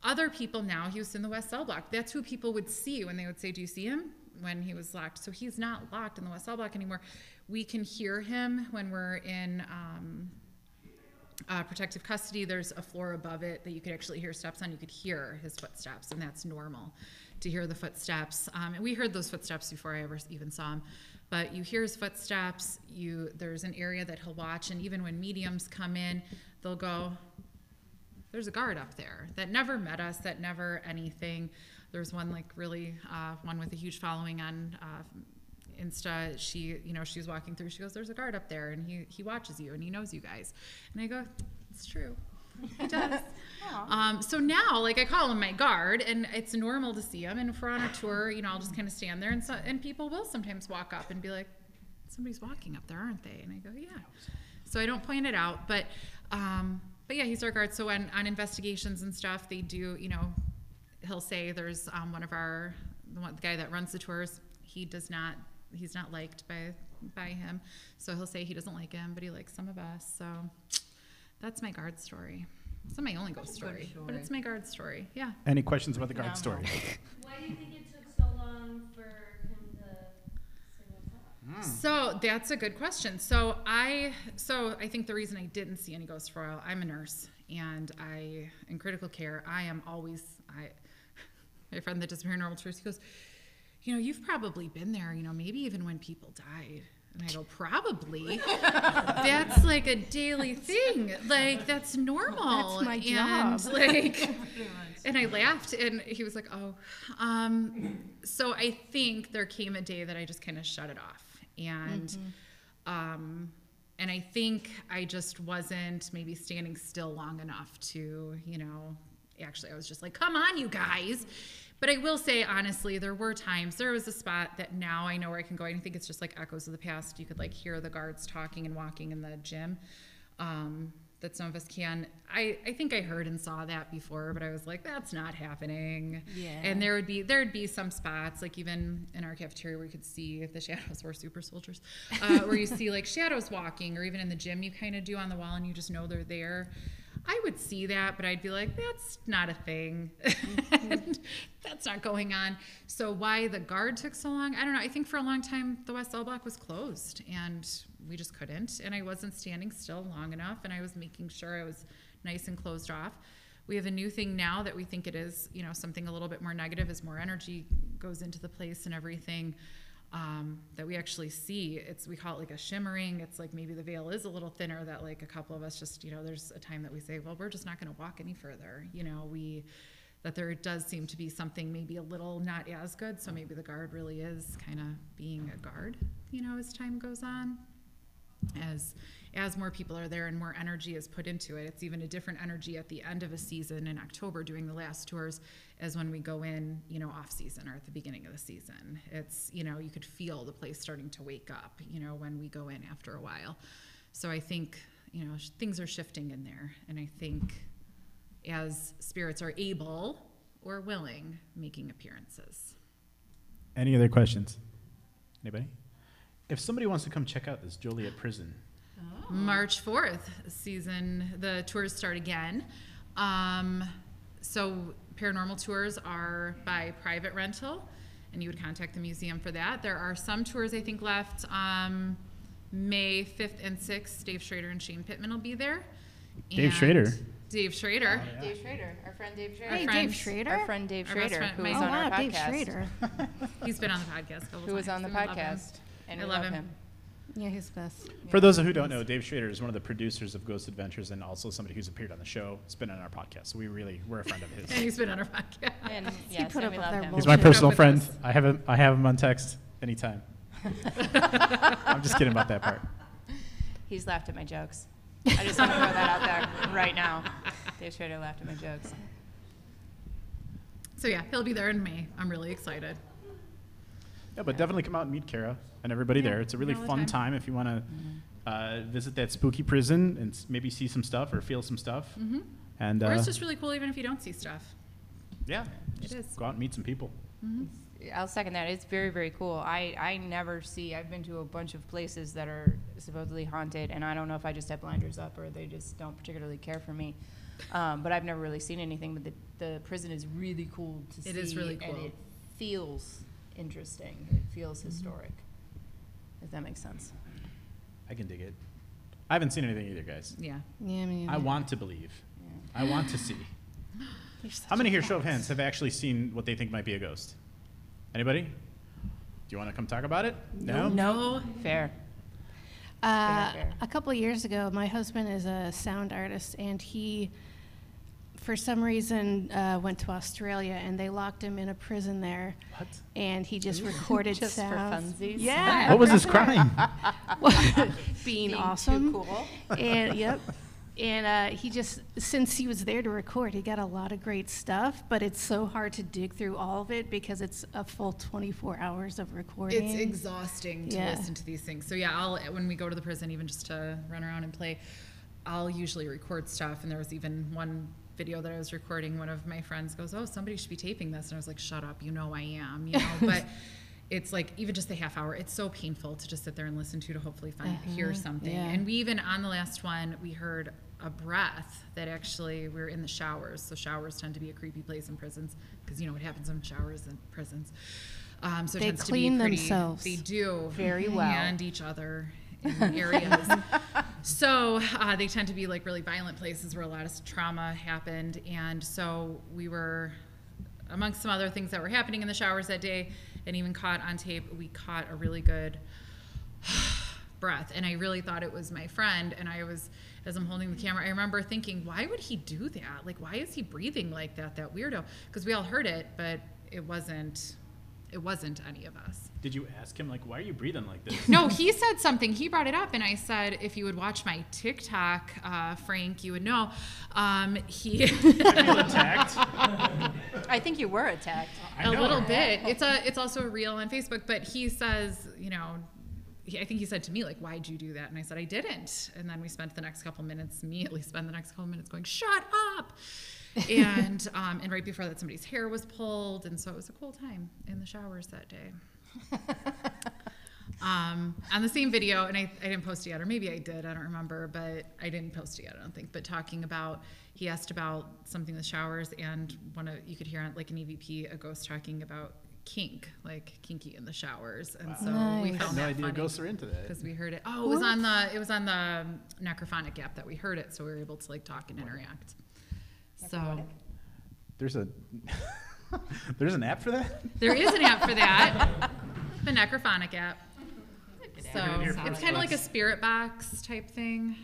Other people now, he was in the West Cell Block. That's who people would see when they would say, Do you see him? When he was locked. So he's not locked in the West Cell Block anymore. We can hear him when we're in um, uh, protective custody. There's a floor above it that you could actually hear steps on. You could hear his footsteps, and that's normal to hear the footsteps. Um, and we heard those footsteps before I ever even saw him. But you hear his footsteps. You there's an area that he'll watch, and even when mediums come in, they'll go, there's a guard up there that never met us, that never anything. There's one like really uh, one with a huge following on uh, Insta. She, you know, she's walking through. She goes, "There's a guard up there, and he he watches you, and he knows you guys." And I go, "It's true." He does. um, so now, like, I call him my guard, and it's normal to see him. And if we're on a tour, you know, I'll just kind of stand there, and so, and people will sometimes walk up and be like, "Somebody's walking up there, aren't they?" And I go, "Yeah." So I don't point it out, but um, but yeah, he's our guard. So on, on investigations and stuff, they do, you know, he'll say there's um, one of our the, one, the guy that runs the tours. He does not. He's not liked by by him. So he'll say he doesn't like him, but he likes some of us. So that's my guard story. It's not my only ghost story, but it's my guard story. Yeah. Any questions about the guard story? Why do you think it took so long for him to say what's up? So that's a good question. So I, so I think the reason I didn't see any ghosts for a while, I'm a nurse and I, in critical care, I am always, I, my friend that does paranormal tours, he goes, you know, you've probably been there, you know, maybe even when people died. And I go, probably. that's like a daily thing. Like that's normal. That's my and job. like, and I laughed, and he was like, "Oh." Um, so I think there came a day that I just kind of shut it off, and um, and I think I just wasn't maybe standing still long enough to, you know, actually I was just like, "Come on, you guys." But I will say honestly, there were times there was a spot that now I know where I can go. I think it's just like echoes of the past. You could like hear the guards talking and walking in the gym. Um, that some of us can. I, I think I heard and saw that before, but I was like, that's not happening. Yeah. And there would be there'd be some spots, like even in our cafeteria, where you could see if the shadows. We're super soldiers, uh, where you see like shadows walking, or even in the gym, you kind of do on the wall, and you just know they're there. I would see that, but I'd be like, that's not a thing. Mm-hmm. And that's not going on. So why the guard took so long? I don't know. I think for a long time the West Cell Block was closed and we just couldn't. And I wasn't standing still long enough and I was making sure I was nice and closed off. We have a new thing now that we think it is, you know, something a little bit more negative as more energy goes into the place and everything um, that we actually see. It's we call it like a shimmering. It's like maybe the veil is a little thinner. That like a couple of us just you know there's a time that we say, well, we're just not going to walk any further. You know, we that there does seem to be something maybe a little not as good. So maybe the guard really is kind of being a guard. You know, as time goes on as as more people are there and more energy is put into it it's even a different energy at the end of a season in october doing the last tours as when we go in you know off season or at the beginning of the season it's you know you could feel the place starting to wake up you know when we go in after a while so i think you know sh- things are shifting in there and i think as spirits are able or willing making appearances Any other questions? Anybody? If somebody wants to come check out this Joliet prison, March 4th, season, the tours start again. Um, so, paranormal tours are by private rental, and you would contact the museum for that. There are some tours, I think, left um, May 5th and 6th. Dave Schrader and Shane Pittman will be there. Dave And Schrader? Dave Schrader. Dave Schrader, our friend Dave Schrader. Our Hey, friend- Dave Schrader. Our friend Dave Schrader, friend- who my- was oh on our wow, podcast. Dave Schrader. He's been on the podcast a couple Who was on the We love him. podcast. And I love love him. him. Yeah, he's the best. For those of who don't know, Dave Schrader is one of the producers of Ghost Adventures and also somebody who's appeared on the show. It's been on our podcast, so we really we're a friend of his. And he's been on our podcast. And yes, put and up we with love our him. He's my personal With friend. us. I have him. I have him on text anytime. I'm just kidding about that part. He's laughed at my jokes. I just want to throw that out there right now. Dave Schrader laughed at my jokes. So yeah, he'll be there in May. I'm really excited. Yeah, but definitely come out and meet Kara and everybody there. It's a really all fun time. time if you want to uh, visit that spooky prison and s- maybe see some stuff or feel some stuff. hmm And or uh, it's just really cool even if you don't see stuff. yeah, It just is. go out and meet some people. I'll second that. It's very, very cool. I, I never see, I've been to a bunch of places that are supposedly haunted, and I don't know if I just have blinders up or they just don't particularly care for me. Um, but I've never really seen anything, but the, the prison is really cool to see. It is really And it feels interesting. It feels historic, if that makes sense. I can dig it. I haven't seen anything either, guys. Yeah. Yeah, I mean. I want to believe. I want to see. How many here, show of hands, have actually seen what they think might be a ghost? Anybody? Do you want to come talk about it? No. No. Fair. Uh, fair. a couple of years ago, my husband is a sound artist, and he, for some reason, uh, went to Australia, and they locked him in a prison there, What? and he just recorded Just for sounds. funsies? Yeah, What was his crime? being, Being too awesome. cool. And yep. And uh, he just, since he was there to record, he got a lot of great stuff, but it's so hard to dig through all of it because it's a full 24 hours of recording. It's exhausting to Yeah. listen to these things. So yeah, I'll when we go to the prison, even just to run around and play, I'll usually record stuff. And there was even one video that I was recording. One of my friends goes, "Oh, somebody should be taping this," and I was like, "Shut up! You know I am." You know, but. It's like even just a half hour. It's so painful to just sit there and listen to to hopefully find hear something. yeah. And we even on the last one we heard a breath that actually we were in the showers. So showers tend to be a creepy place in prisons because you know what happens in showers in prisons. Um, so it They tends clean to be pretty, themselves. They do Very well. and each other in areas. so uh, they tend to be like really violent places where a lot of trauma happened, and so we were amongst some other things that were happening in the showers that day, and even caught on tape. We caught a really good breath. And i really thought it was my friend. And i was as i'm holding the camera i remember thinking why would he do that? Like why is he breathing like that that weirdo? Because we all heard it but it wasn't it wasn't any of us Did you ask him like, why are you breathing like this? no he said something he brought it up and i said if you would watch my tiktok uh, frank you would know um, he attacked. I think you were attacked. I a know. little bit. It's a it's also a reel on Facebook, but he says, you know, I think he said to me like, "Why'd you do that?" And I said, "I didn't." And then we spent the next couple minutes, me at least, spent the next couple minutes going, "Shut up!" and um, and right before that, somebody's hair was pulled, and so it was a cool time in the showers that day. um, on the same video, and I, I didn't post it yet, or maybe I did, I don't remember, but I didn't post it yet, I don't think. But talking about, he asked about something with showers, and one of you could hear on like an EVP a ghost talking about kink, like kinky in the showers, and so we Nice. found no that idea funny ghosts are into that. because we heard it. Oh, it was on the it was on the um, Necrophonic app that we heard it, so we were able to like talk and interact. So There's a there's an app for that. there is an app for that, the Necrophonic app. So We're gonna hear it's kind of like a spirit box type thing.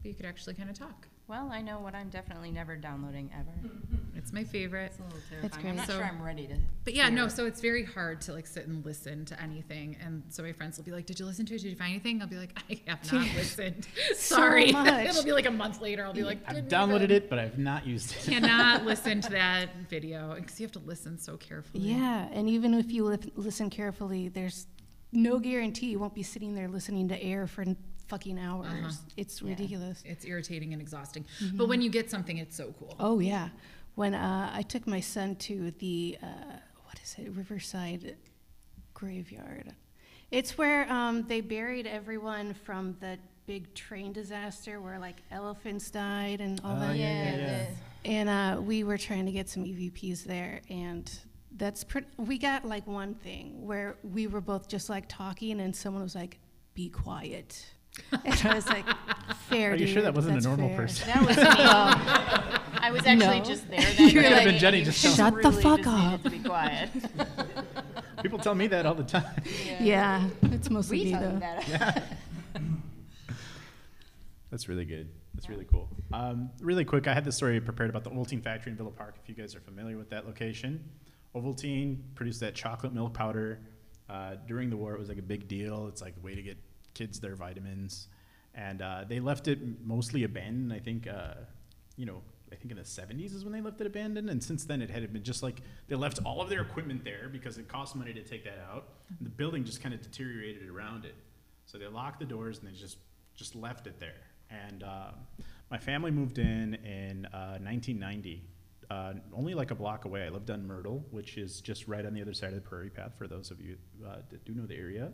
But you could actually kind of talk. Well, I know what I'm definitely never downloading ever. It's my favorite. It's a little terrifying. I'm not So- sure I'm ready to. But yeah, no, hear. so it's very hard to like sit and listen to anything. And so my friends will be like, Did you listen to it? Did you find anything? I'll be like, I have not listened. So Sorry. much. It'll be like a month later. I'll be like, I've "Didn't downloaded even." it, but I've not used it. Cannot listen to that video because you have to listen so carefully. Yeah, and even if you li- listen carefully, there's no guarantee you won't be sitting there listening to air for n- fucking hours. Uh-huh. It's ridiculous. It's irritating and exhausting. But when you get something, it's so cool. Oh yeah, when uh, I took my son to the uh, what is it, Riverside graveyard. It's where um, they buried everyone from the big train disaster where like elephants died and all Oh, that. yeah, yeah, yeah. And uh, we were trying to get some EVPs there, and that's pretty. We got like one thing where we were both just like talking, and someone was like, "Be quiet," and I was like, "Fair." Are you sure that wasn't a that's normal fair." person? That was me. I was actually No. just there. That You day. were like, been Jenny just You Shut the really fuck just needed up. To be quiet. People tell me that all the time. Yeah, It's mostly We me, tell though. them that. That's really good. That's really cool. Um, really quick, I had this story prepared about the Ovaltine factory in Villa Park. If you guys are familiar with that location, Ovaltine produced that chocolate milk powder. Uh, during the war, it was like a big deal. It's like a way to get kids their vitamins, and uh, they left it mostly abandoned. I think, uh, you know, I think in the 70s is when they left it abandoned, and since then it had been just like they left all of their equipment there because it cost money to take that out. And the building just kind of deteriorated around it, so they locked the doors and they just just left it there. And uh, my family moved in in uh, 1990, uh, only like a block away. I lived on Myrtle, which is just right on the other side of the Prairie Path. For those of you uh, that do know the area.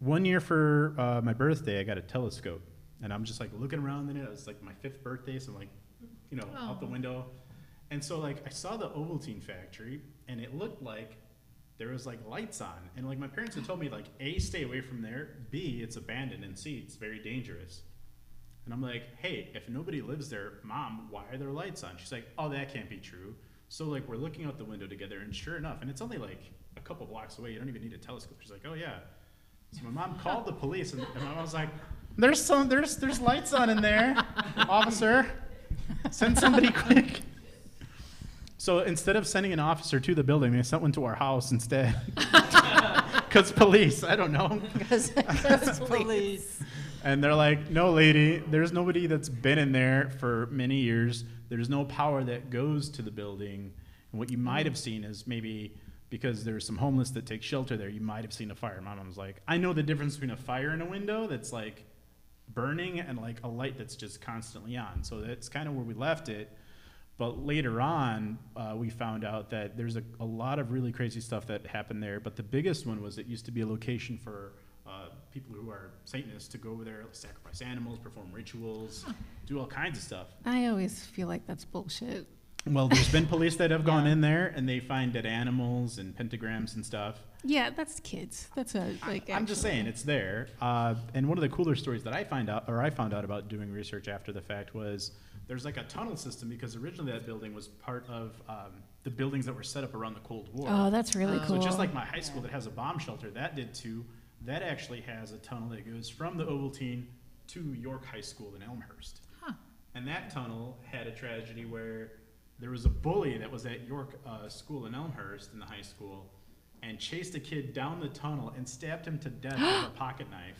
One year for uh, my birthday, I got a telescope, and I'm just like looking around in it. It was like my fifth birthday, so I'm like, you know, out the Oh. window, and so like I saw the Ovaltine factory, and it looked like there was like lights on, and like my parents had told me like a stay away from there, b it's abandoned, and c it's very dangerous. And I'm like, hey, if nobody lives there, mom, why are there lights on? She's like, oh, that can't be true. So like we're looking out the window together, and sure enough, and it's only like a couple blocks away. You don't even need a telescope. She's like, oh yeah. So my mom called the police, and, and my mom was like, there's some, there's there's lights on in there, officer. Send somebody quick. So instead of sending an officer to the building, they sent one to our house instead. Because police, I don't know. Because police. And they're like, no, lady, there's nobody that's been in there for many years. There's no power that goes to the building. And what you might have seen is maybe because there's some homeless that take shelter there, you might have seen a fire. My mom's like, I know the difference between a fire in a window that's like burning and like a light that's just constantly on. So that's kind of where we left it. But later on, uh, we found out that there's a, a lot of really crazy stuff that happened there. But the biggest one was it used to be a location for uh, people who are Satanists to go over there, sacrifice animals, perform rituals, do all kinds of stuff. I always feel like that's bullshit. Well, there's been police that have gone in there and they find dead animals and pentagrams and stuff. Yeah, that's kids. That's a like. I'm just saying it's there. Uh, and one of the cooler stories that I find out, or I found out about doing research after the fact, was there's like a tunnel system because originally that building was part of um, the buildings that were set up around the Cold War. Oh, that's really cool. So just like my high school that has a bomb shelter, that did too. That actually has a tunnel that goes from the Ovaltine to York High School in Elmhurst. Huh. And that tunnel had a tragedy where there was a bully that was at York uh, School in Elmhurst in the high school and chased a kid down the tunnel and stabbed him to death with a pocket knife.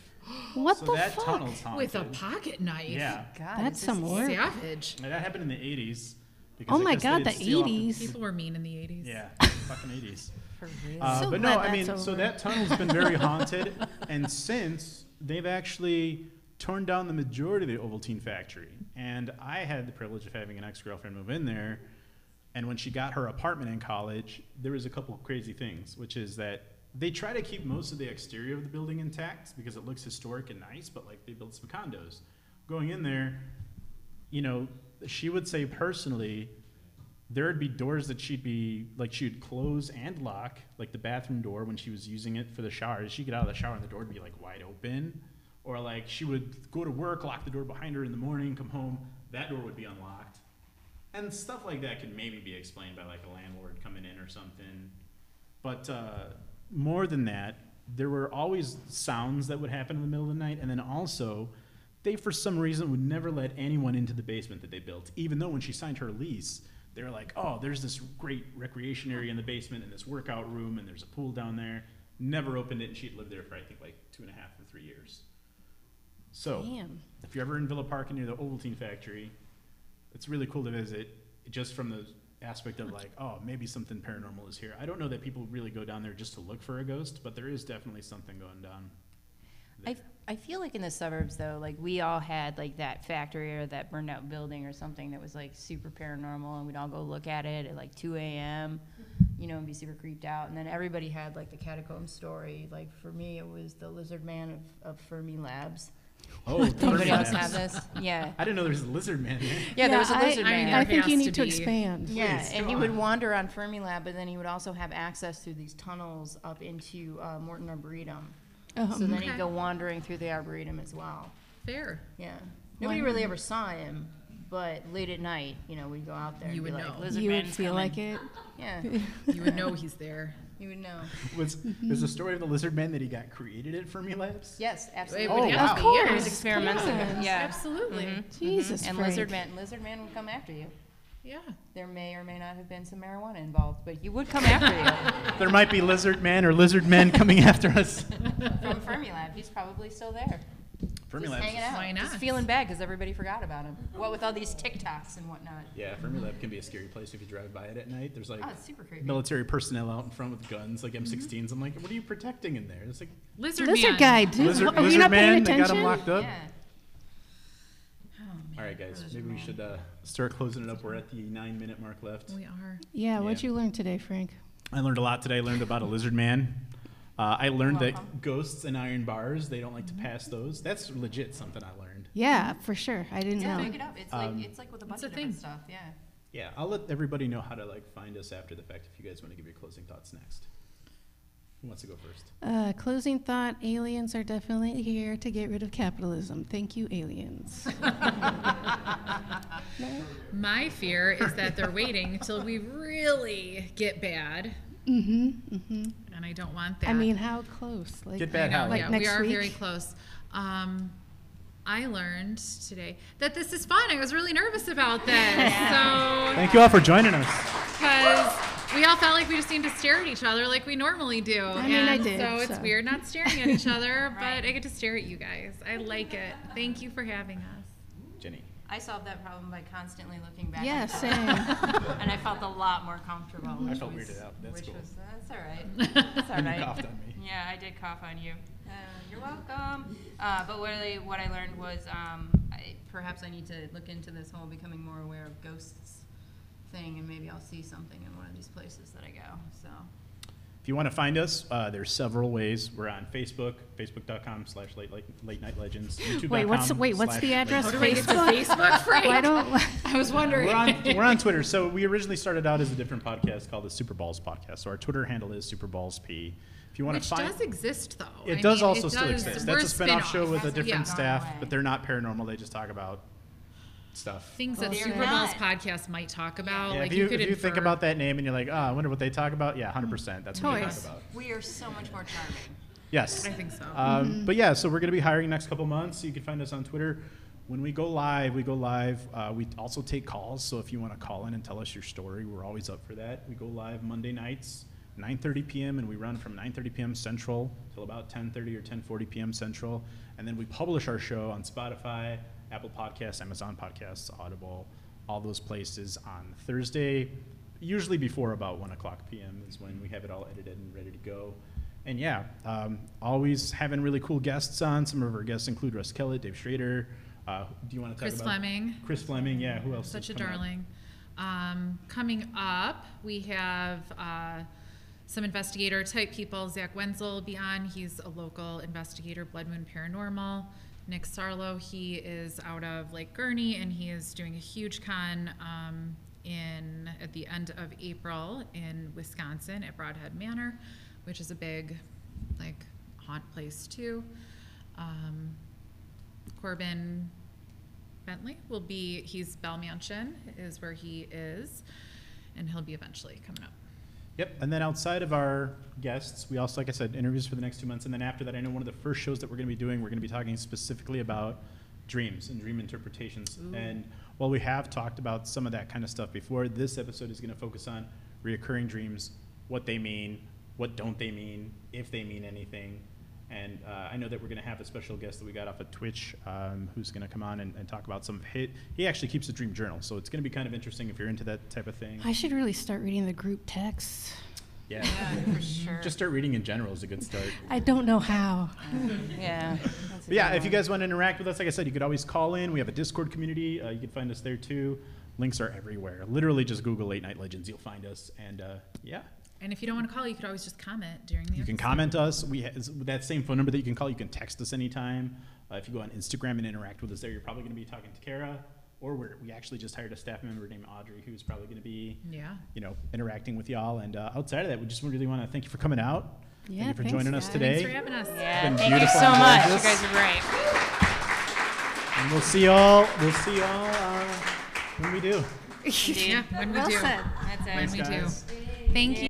what so the that fuck? tunnel's haunted. With a pocket knife. Yeah. God, That's some this- work. Savage. And that happened in the 80s. because Oh my god, the didn't steal off 80s. People were mean in the 80s. Yeah, fucking 80s. For real. Uh, So but no, I mean, that's so that tunnel's been very haunted, and since they've actually torn down the majority of the Ovaltine factory, and I had the privilege of having an ex-girlfriend move in there, and when she got her apartment in college, there was a couple of crazy things, which is that they try to keep most of the exterior of the building intact because it looks historic and nice, but like they built some condos. Going in there, you know, she would say personally, there would be doors that she'd be like she would close and lock, like the bathroom door when she was using it for the shower. She'd get out of the shower and the door would be like wide open, or like she would go to work, lock the door behind her in the morning, come home, that door would be unlocked, and stuff like that can maybe be explained by like a landlord coming in or something. But uh, more than that, there were always sounds that would happen in the middle of the night, and then also, they for some reason would never let anyone into the basement that they built, even though when she signed her lease, they were like, "Oh, there's this great recreation area in the basement, and this workout room, and there's a pool down there." Never opened it, and she'd lived there for I think like two and a half or three years. So, Damn. if you're ever in Villa Park and near the Ovaltine factory, it's really cool to visit just from the aspect of like, oh, maybe something paranormal is here. I don't know that people really go down there just to look for a ghost, but there is definitely something going down. I, I feel like in the suburbs though, like we all had like that factory or that burned out building or something that was like super paranormal, and we'd all go look at it at like 2 a.m. You know, and be super creeped out. And then everybody had like the catacomb story. Like for me, it was the Lizard Man of, of Fermi Labs. Oh, Anybody else Labs. have this? Yeah. I didn't know there was a lizard man there. Yeah, there was a I- lizard I mean, man. I There think you has need to to be. expand. Yeah, Please, and go he would on. wander on Fermilab, but then he would also have access through these tunnels up into uh, Morton Arboretum. Um, so then Okay. he'd go wandering through the Arboretum as well. Fair. Yeah. Nobody really ever saw him, But late at night, you know, we'd go out there You and be would like, know. lizard You would man's feel coming." like it. Yeah, You would know he's there. You would know. Was there's a story of the lizard man that he got created at Fermilabs? Yes, absolutely. would Oh, have Of to. course. Yes, Years experimental. yes. Yeah. Absolutely. Mhm. Jesus, And Frank. lizard man, lizard man would come after you. Yeah. There may or may not have been some marijuana involved, but you would come after you There might be lizard man or lizard men coming after us. from Fermilab. He's probably still there. Just Fermilab. hanging out. Why Just feeling bad because everybody forgot about him. What with all these TikToks and whatnot. Yeah, Fermilab can be a scary place if you drive by it at night. There's like Oh, it's super creepy. military personnel out in front with guns, like M16s. I'm like, what are you protecting in there? It's like Lizard, Lizard man. guy, dude. lizard, Are you lizard not man. paying They got him attention? locked up. Yeah. All right, guys, maybe we should uh, start closing it up. We're at the nine minute mark left. We are. Yeah, what'd Yeah. you learn today, Frank? I learned a lot today. I learned about a lizard man. Uh, I learned Welcome. that ghosts and iron bars, they don't like to pass those. That's legit something I learned. Yeah, for sure. I didn't Yeah, know. pick it up. It's Um, like it's like with a bunch it's of different thing. stuff. Yeah. Yeah, I'll let everybody know how to like find us after the fact if you guys want to give your closing thoughts next. Who wants to go first? Uh, closing thought aliens are definitely here to get rid of capitalism. Thank you, aliens. My fear is that they're waiting till we really get bad, mm hmm. Mm hmm. and I don't want that. I mean, how close? Like, Get I bad know, how? Like yeah, we next are week? very close. Um, I learned today that this is fun. I was really nervous about this. So, Thank you all for joining us. because we all felt like we just need to stare at each other like we normally do. I mean, I did, So it's so. weird not staring at each other, Right. but I get to stare at you guys. I like it. Thank you for having us. Jenny. I solved that problem by constantly looking back. Yeah, at same. and I felt a lot more comfortable. I which felt was- weirded out. That's which cool. was that's all right. That's all And you coughed on me. Yeah, I did cough on you. Uh, you're welcome. Uh, but what I, what I learned was um, I, perhaps I need to look into this whole becoming more aware of ghosts thing, and maybe I'll see something in one of these places that I go. So If you want to find us, uh, there's several ways. We're on Facebook, facebook.com slash late, late, late night legends. YouTube.com Wait, what's wait? What's slash the late address? night How do I get to Facebook. Facebook, Frank? Why don't? I was wondering. We're on, we're on Twitter. So we originally started out as a different podcast called the Super Balls Podcast. So our Twitter handle is Super Balls P. If you want Which to find does exist, though. it I does mean, also it still does- exist. we're That's a spin-off show with a different gone staff, away. but they're not paranormal. They just talk about stuff. Things that They're Super not. Bowls podcast might talk about. Yeah, like if you, could if you think about that name and you're like, oh, I wonder what they talk about. Yeah, 100%. That's what they talk about. we are so much more charming. Yes. I think so. Um, But yeah, so we're going to be hiring next couple months. You can find us on Twitter. When we go live, we go live. Uh, we also take calls. So if you want to call in and tell us your story, we're always up for that. We go live Monday nights, 9:30 p.m. and we run from 9:30 p.m. Central till about 10:30 or 10:40 p.m. Central, and then we publish our show on Spotify, Apple Podcasts, Amazon Podcasts, Audible, all those places on Thursday, usually before about 1 o'clock p.m. is when we have it all edited and ready to go. And yeah, um, always having really cool guests on. Some of our guests include Russ Kellett, Dave Schrader. Uh, do you want to talk Chris about Fleming. Chris Fleming, yeah. Who else? is Such a up? darling. Um, coming up, we have uh, some investigator type people. Zach Wenzel will be on. He's a local investigator, Blood Moon Paranormal. Nick Sarlo, he is out of Lake Gurney, and he is doing a huge con um, in at the end of April in Wisconsin at Broadhead Manor, which is a big, like, haunt place too. Um, Corbin Bentley will be, he's Bell Mansion is where he is, and he'll be eventually coming up. Yep. And then outside of our guests, we also, like I said, interviews for the next two months. And then after that, I know one of the first shows that we're going to be doing, we're going to be talking specifically about dreams and dream interpretations. And while we have talked about some of that kind of stuff before, this episode is going to focus on reoccurring dreams, what they mean, what don't they mean, if they mean anything. And uh, I know that we're going to have a special guest that we got off of Twitch um, who's going to come on and, and talk about some of his. He actually keeps a dream journal, so it's going to be kind of interesting if you're into that type of thing. I should really start reading the group texts. Yeah. Yeah, for sure. Just start reading in general is a good start. I don't know how. yeah. that's yeah, if you guys want to interact with us, like I said, you could always call in. We have a Discord community. Uh, you can find us there too. Links are everywhere. Literally, just Google Late Night Legends. You'll find us. And uh, yeah, And if you don't want to call, you could always just comment during the you can episode. comment us. We ha- that same phone number that you can call. You can text us anytime. Uh, if you go on Instagram and interact with us there, you're probably going to be talking to Kara. Or we're, we actually just hired a staff member named Audrey, who's probably going to be, Yeah. you know, interacting with y'all. And uh, outside of that, we just really want to thank you for coming out. Yeah, thank you for thanks, joining us today. Thanks for having us. Yeah, been thank you so and much. You guys are great. And we'll see y'all. We'll see y'all uh, When we do. Yeah, when we Well do. said. That's it. When we do. Thank you.